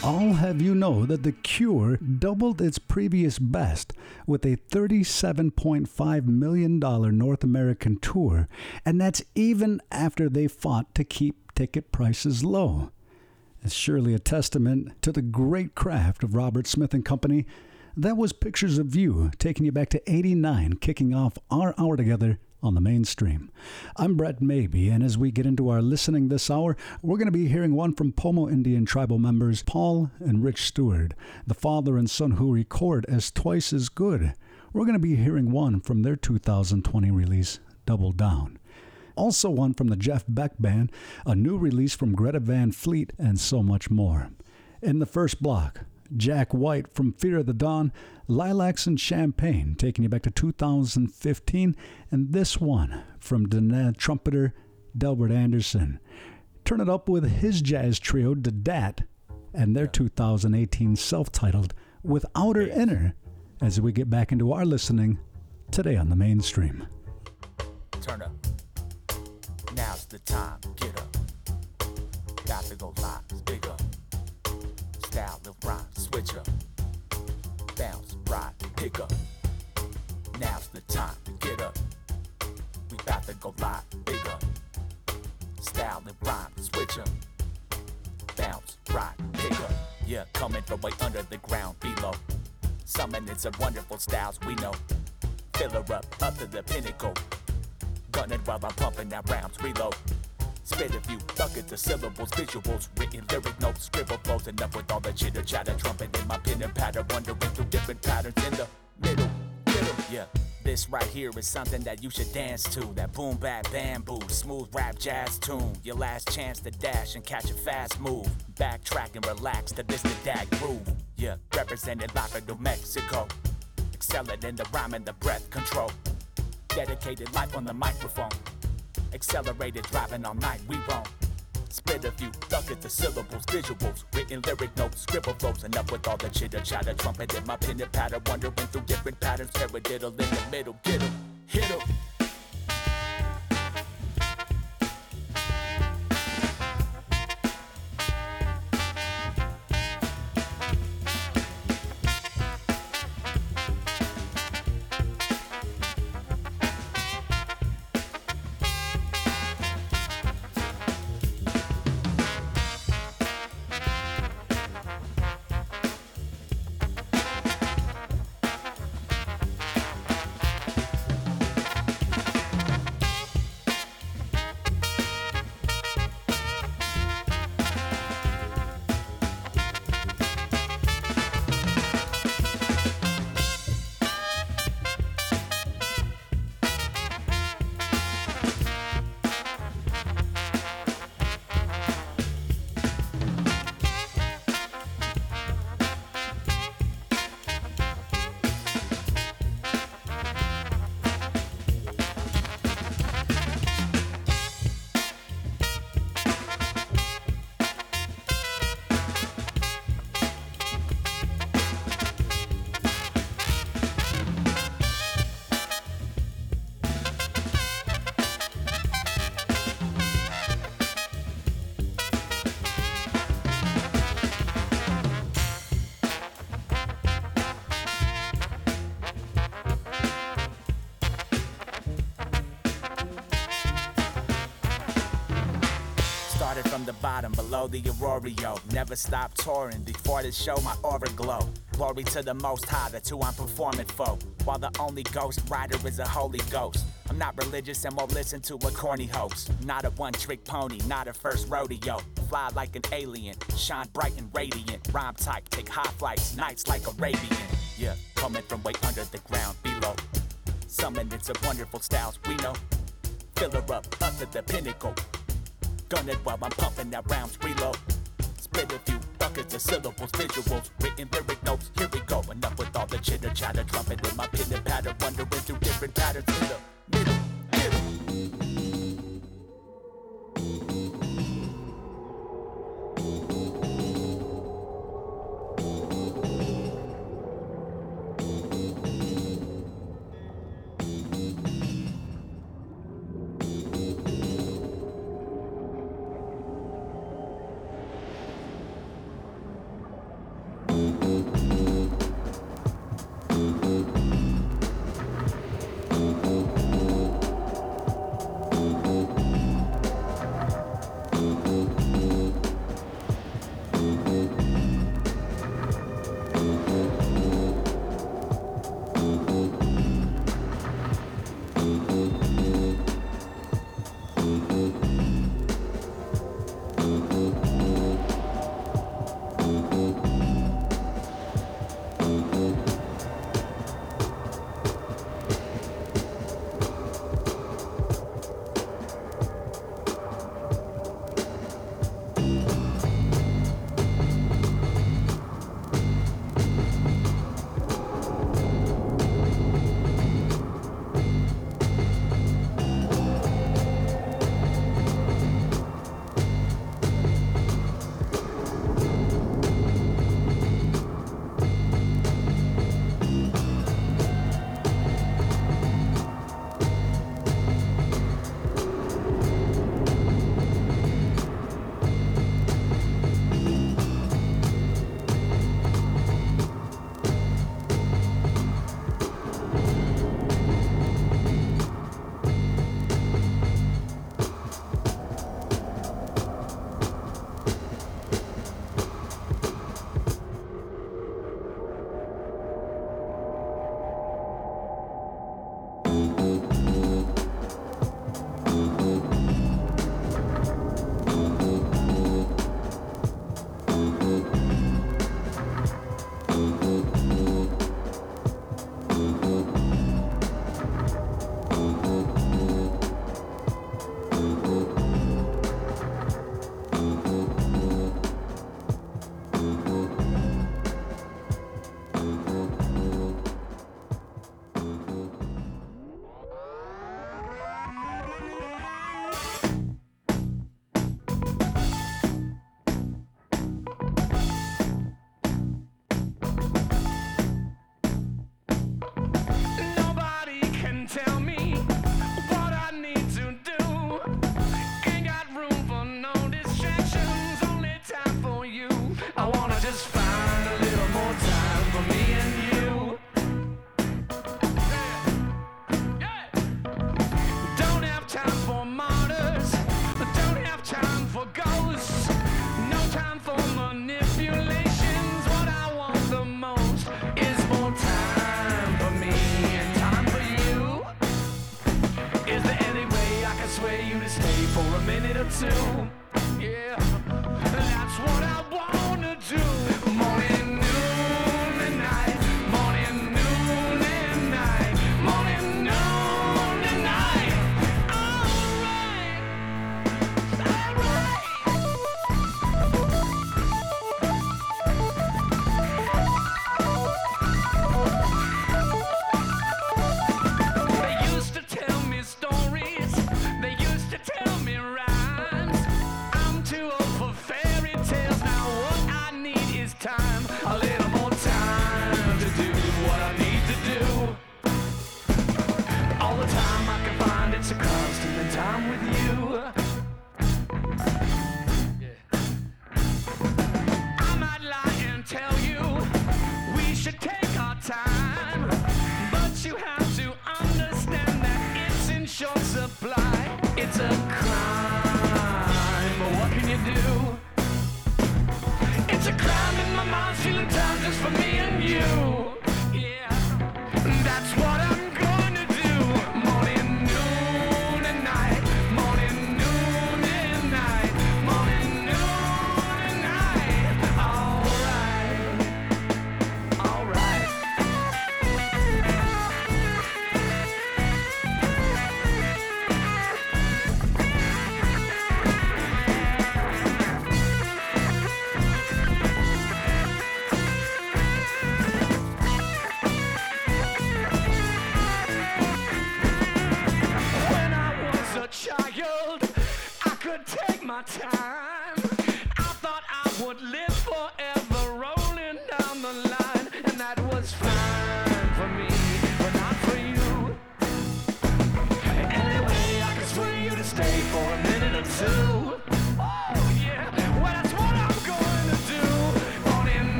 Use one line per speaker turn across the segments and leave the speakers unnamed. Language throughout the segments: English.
I'll have you know that The Cure doubled its previous best with a $37.5 million North American tour, and that's even after they fought to keep ticket prices low. It's surely a testament to the great craft of Robert Smith and Company. That was Pictures of You, taking you back to 89, kicking off our hour together on the mainstream. I'm Brett Maybe, and as we get into our listening this hour, we're going to be hearing one from Pomo Indian tribal members Paul and Rich Stewart, the father and son who record as Twice as Good. We're going to be hearing one from their 2020 release, Double Down. Also, one from the Jeff Beck Band, a new release from Greta Van Fleet, and so much more. In the first block, Jack White from Fear of the Dawn, Lilacs and Champagne, taking you back to 2015, and this one from Diné trumpeter Delbert Anderson. Turn it up with his jazz trio, the Ddat, and their 2018 self titled With Outer Inner, as we get back into our listening today on the mainstream.
Turn up. Now's the time. Get up. Got to go live. Bigger. Style of rhyme. Switch up. Bounce. Ride. Pick up. Now's the time to get up. We about to go live. Bigger. Style and rhyme. Switch up. Bounce. Ride. Pick up. Yeah, coming from way under the ground below. Summoning some wonderful styles we know. Fill her up, up to the pinnacle. Gunning while I'm pumping out rounds, reload. Spit a few buckets of syllables, visuals, written lyric notes, scribble flows, enough with all the chitter chatter, trumpet in my pen and patter, wandering through different patterns in the middle, middle, yeah. This right here is something that you should dance to. That boom bap bamboo, smooth rap jazz tune. Your last chance to dash and catch a fast move. Backtrack and relax to this the Ddat groove. Yeah, represented live in New Mexico. Excelling in the rhyme and the breath control. Dedicated life on the microphone. Accelerated driving all night, we roam. Spit a few buckets of syllables, visuals, written lyric notes, scribble flows, and up with all the chitter chatter, trumpet in my pen and patter, wandering through different patterns, paradiddle in the middle, get 'em, hit 'em. Bottom, below the Auroreo. Never stop touring before the show, my aura glow. Glory to the most high, that's who I'm performing for. While the only ghost rider is a holy ghost. I'm not religious and won't listen to a corny hoax. Not a one trick pony, not a first rodeo. Fly like an alien, shine bright and radiant. Rhyme tight, take high flights, nights like Arabian. Yeah, coming from way under the ground below. Summoning some wonderful styles we know. Fill her up, up to the pinnacle. Gun it while I'm pumping out rounds, reload. Spit a few buckets of syllables, visuals, written lyric notes. Here we go. Enough with all the chitter chatter, trumpet in my pen and patter, wandering through different patterns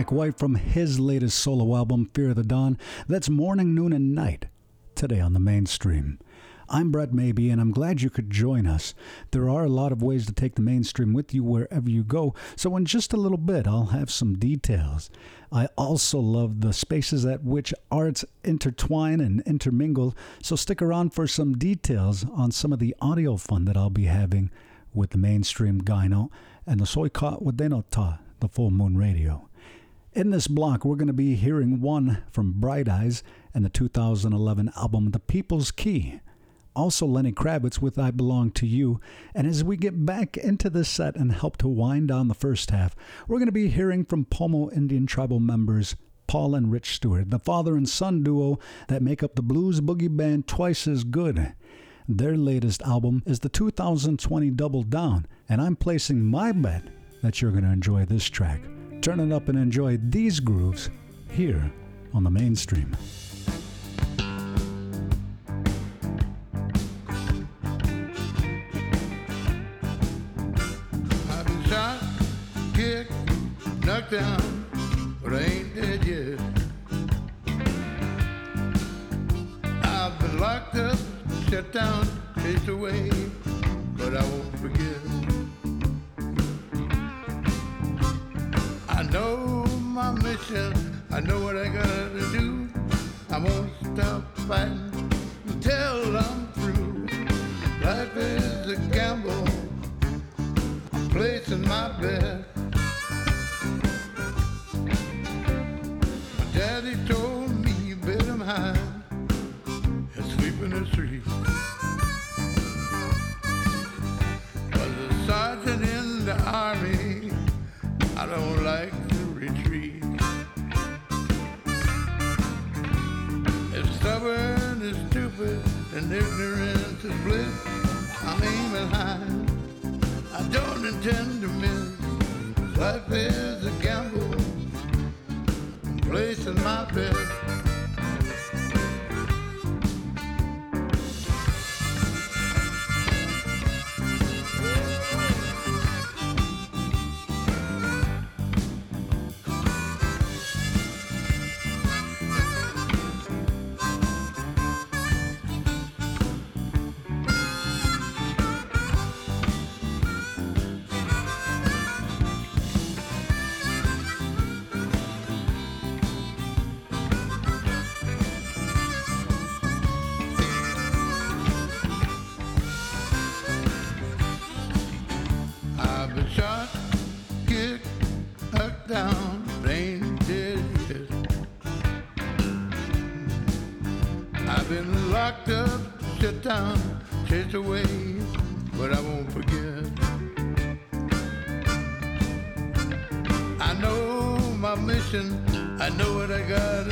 Jack White from his latest solo album, Fear of the Dawn. That's morning, noon, and night today on the mainstream. I'm Brett Maybe, and I'm glad you could join us. There are a lot of ways to take the mainstream with you wherever you go, so in just a little bit, I'll have some details. I also love the spaces at which arts intertwine and intermingle, so stick around for some details on some of the audio fun that I'll be having with the mainstream gyno and the Soy Soika Wadenota, the Full Moon Radio. In this block, we're going to be hearing one from Bright Eyes and the 2011 album The People's Key. Also, Lenny Kravitz with I Belong to You. And as we get back into this set and help to wind down the first half, we're going to be hearing from Pomo Indian tribal members Paul and Rich Stewart, the father and son duo that make up the blues boogie band Twice as Good. Their latest album is the 2020 Double Down, and I'm placing my bet that you're going to enjoy this track. Turn it up and enjoy these grooves here on the mainstream.
I've been shot, kicked, knocked down, I know what I gotta I know what I
got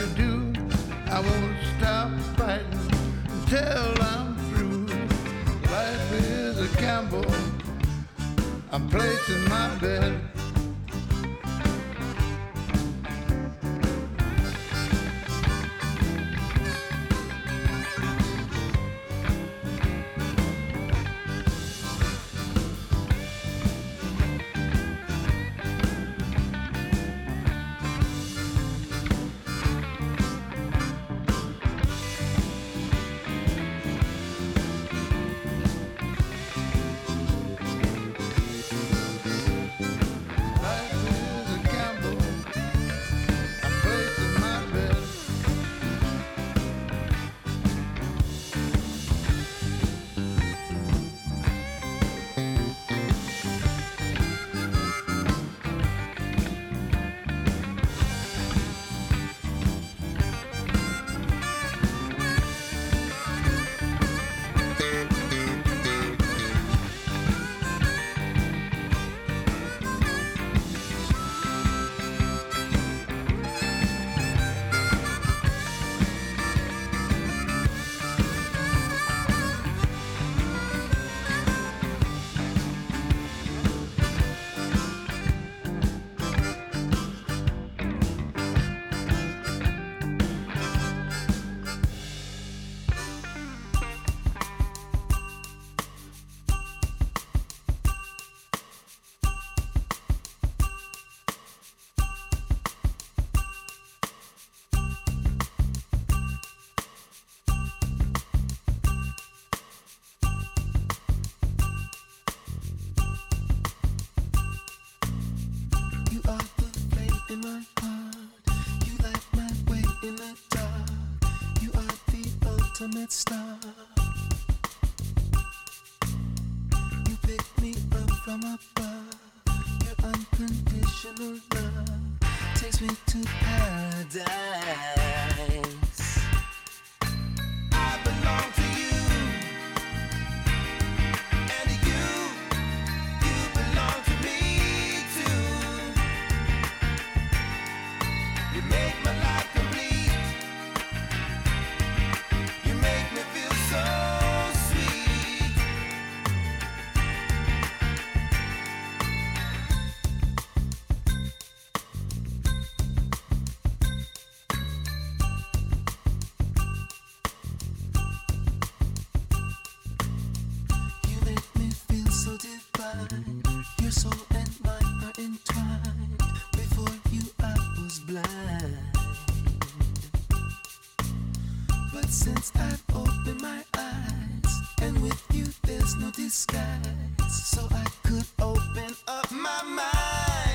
But since I've opened my eyes, and with you there's no disguise, so I could open up my mind.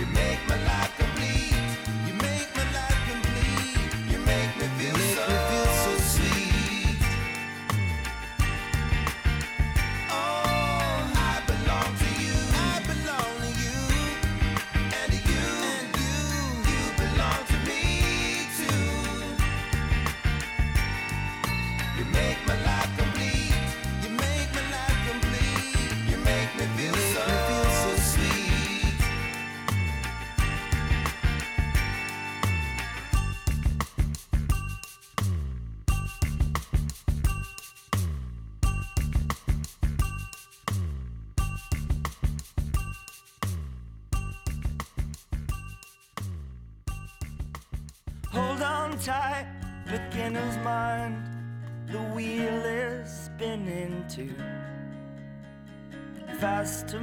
You make my life.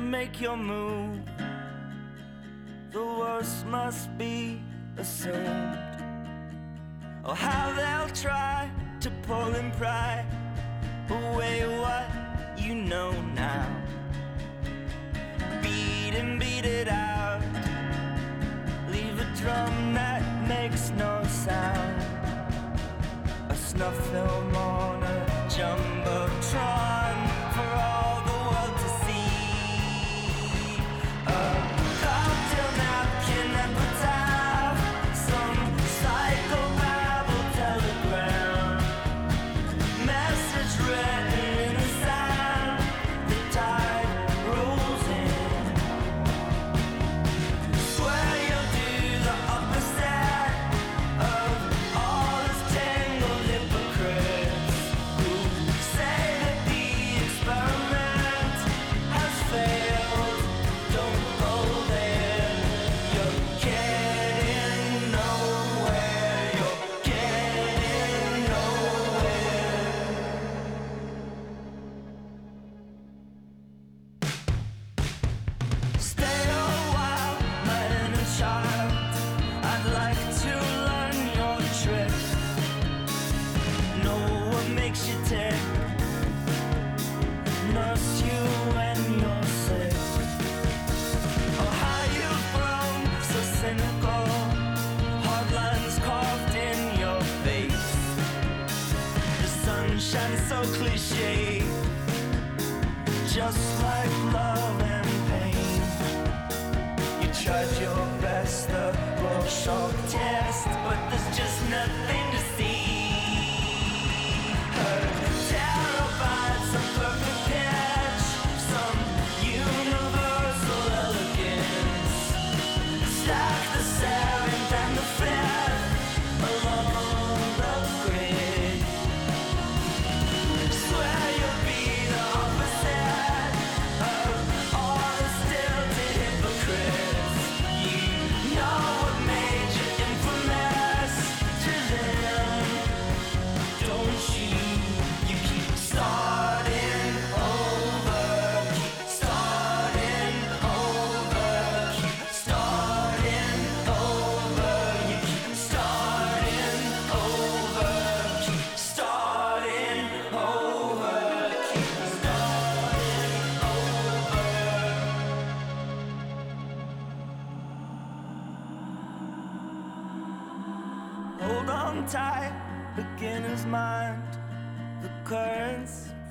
Make your move. The worst must be assumed. Oh, how they'll try to pull and pry away what you know now. Beat and beat it out. Leave a drum that makes no sound. A snuff film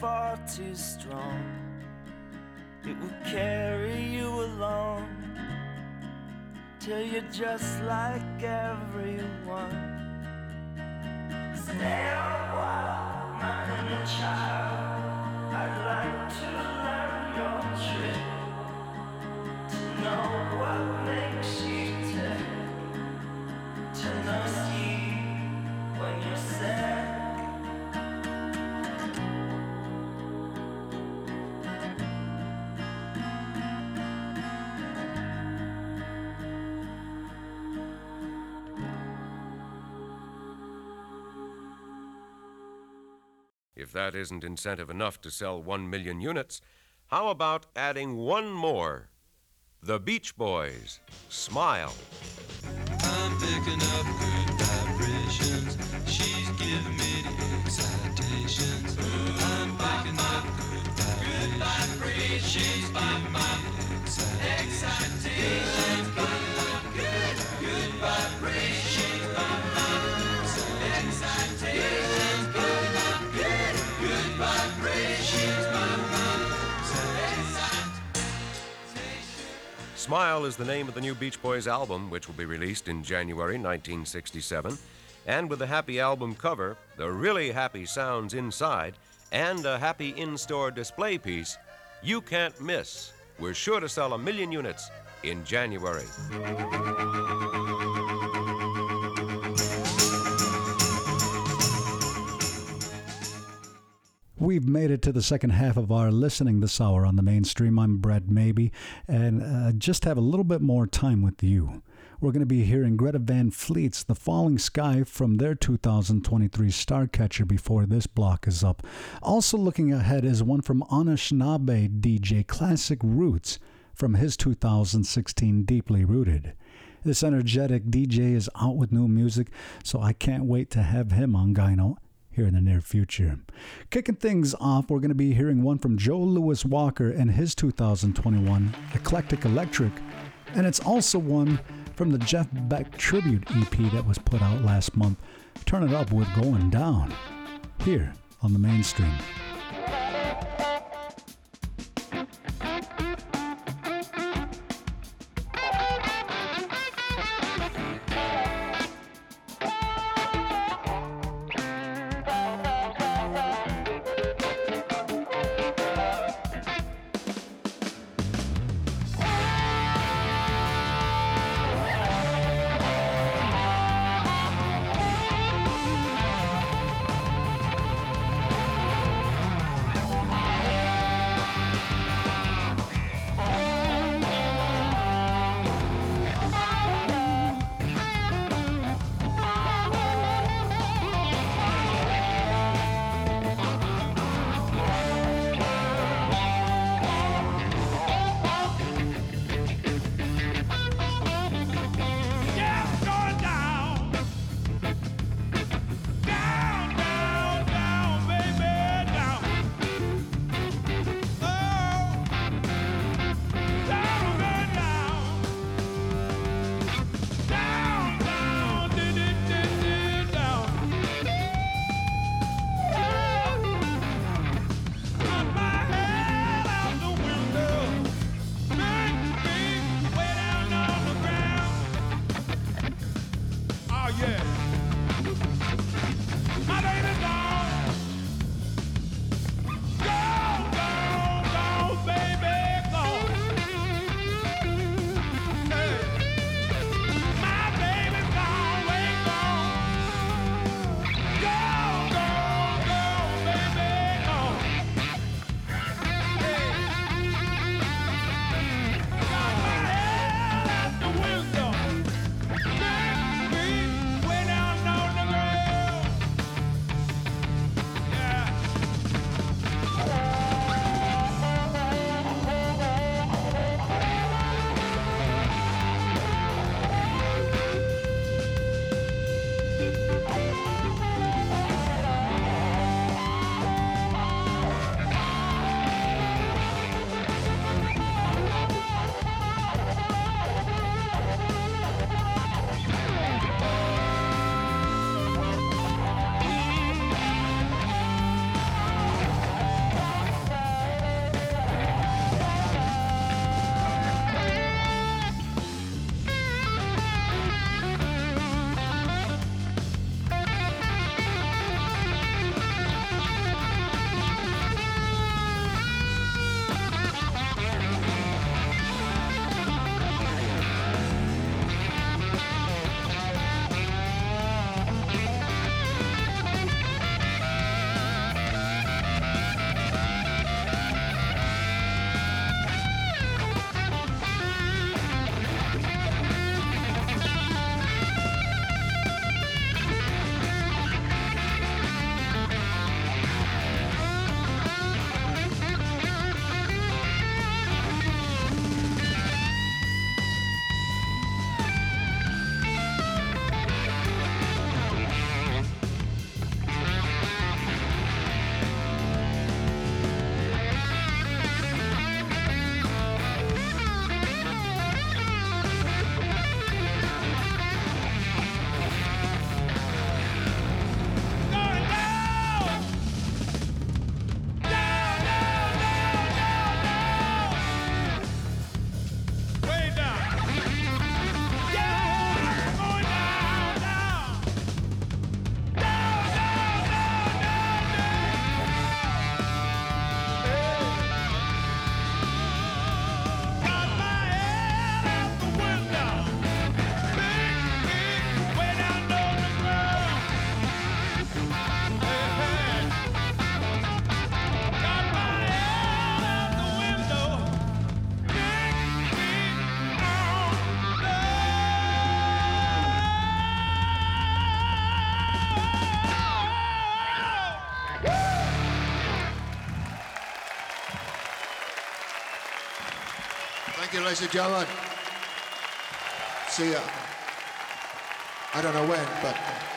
far too strong. It will carry you along till you're just like everyone. Stay a while, my inner child. I'd like to learn your trick. To know what makes you
that isn't incentive enough to sell 1 million units, how about adding one more? The Beach Boys. Smile.
I'm picking up good vibrations. She's giving me the excitations. I'm picking up good vibrations. She's
Smile is the name of the new Beach Boys album, which will be released in January 1967. And with the happy album cover, the really happy sounds inside, and a happy in store display piece, you can't miss. We're sure to sell a million units in January.
We've made it to the second half of our listening this hour on the mainstream. I'm Brett Maybe, and uh, just have a little bit more time with you. we're going to be hearing Greta Van Fleet's The Falling Sky from their 2023 Starcatcher before this block is up. Also looking ahead is one from Anishinaabe DJ Classic Roots from his 2016 Deeply Rooted. This energetic DJ is out with new music, so I can't wait to have him on Gyno here in the near future. Kicking things off, we're going to be hearing one from Joe Louis Walker and his 2021 Eclectic Electric, and it's also one from the Jeff Beck tribute EP that was put out last month. Turn it up with Going Down here on the mainstream.
Thank you, ladies and gentlemen. See ya. I don't know when, but.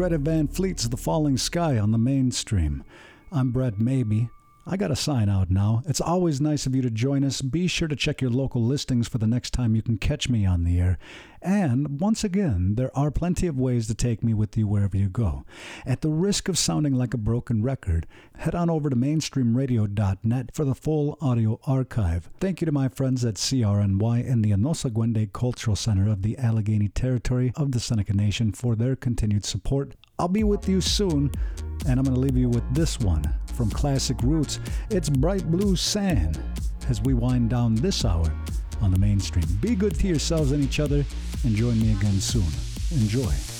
Greta Van Fleet's The Falling Sky on the mainstream. I'm Brett Maybe. I got to sign out now. It's always nice of you to join us. Be sure to check your local listings for the next time you can catch me on the air. And once again, there are plenty of ways to take me with you wherever you go. At the risk of sounding like a broken record, head on over to mainstreamradio.net for the full audio archive. Thank you to my friends at CRNY and the Anosaguende Cultural Center of the Allegany Territory of the Seneca Nation for their continued support. I'll be with you soon, and I'm going to leave you with this one from Classic Roots. It's Bright Blue Sand as we wind down this hour on the mainstream. Be good to yourselves and each other, and join me again soon. Enjoy.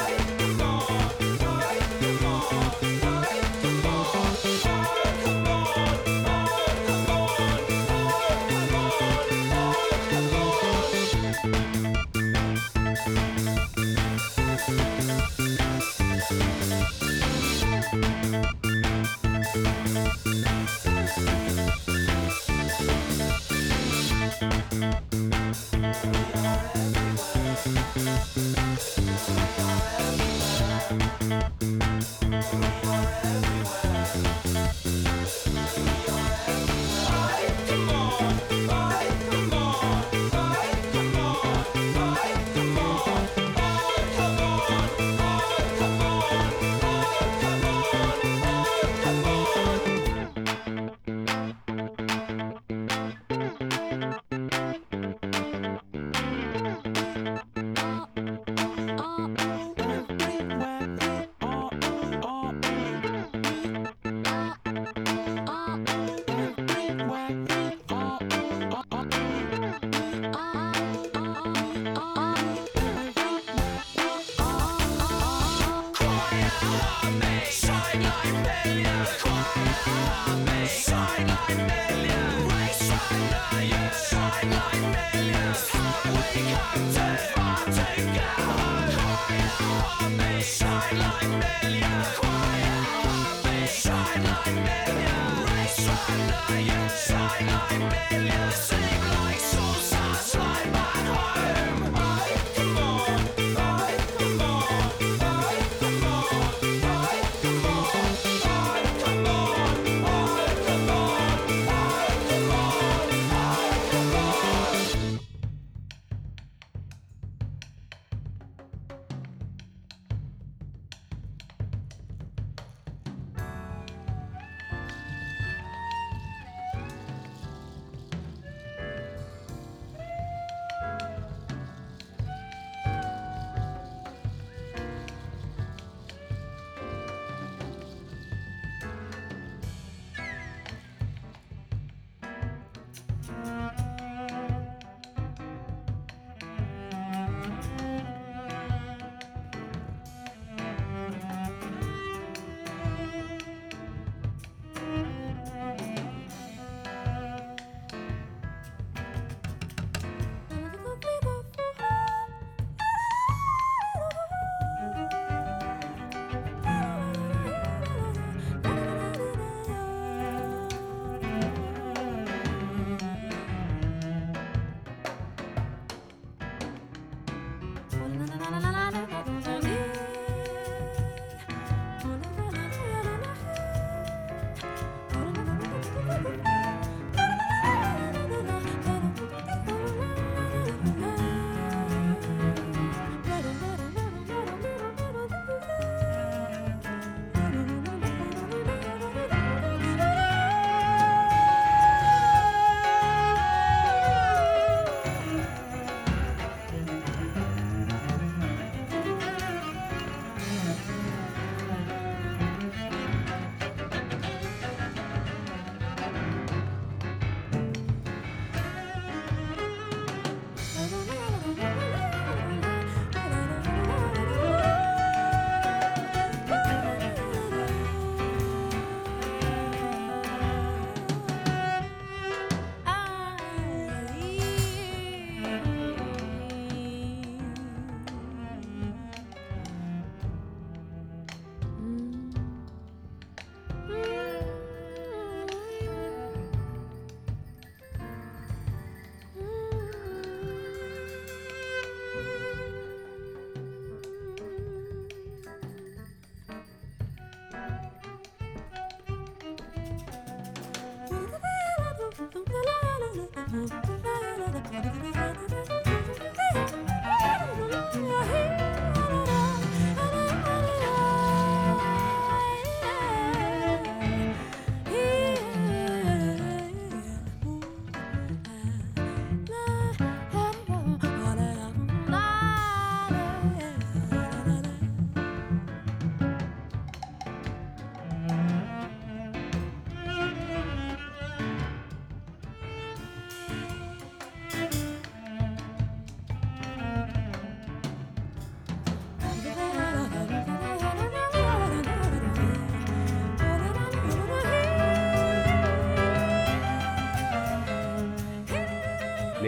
Slide back home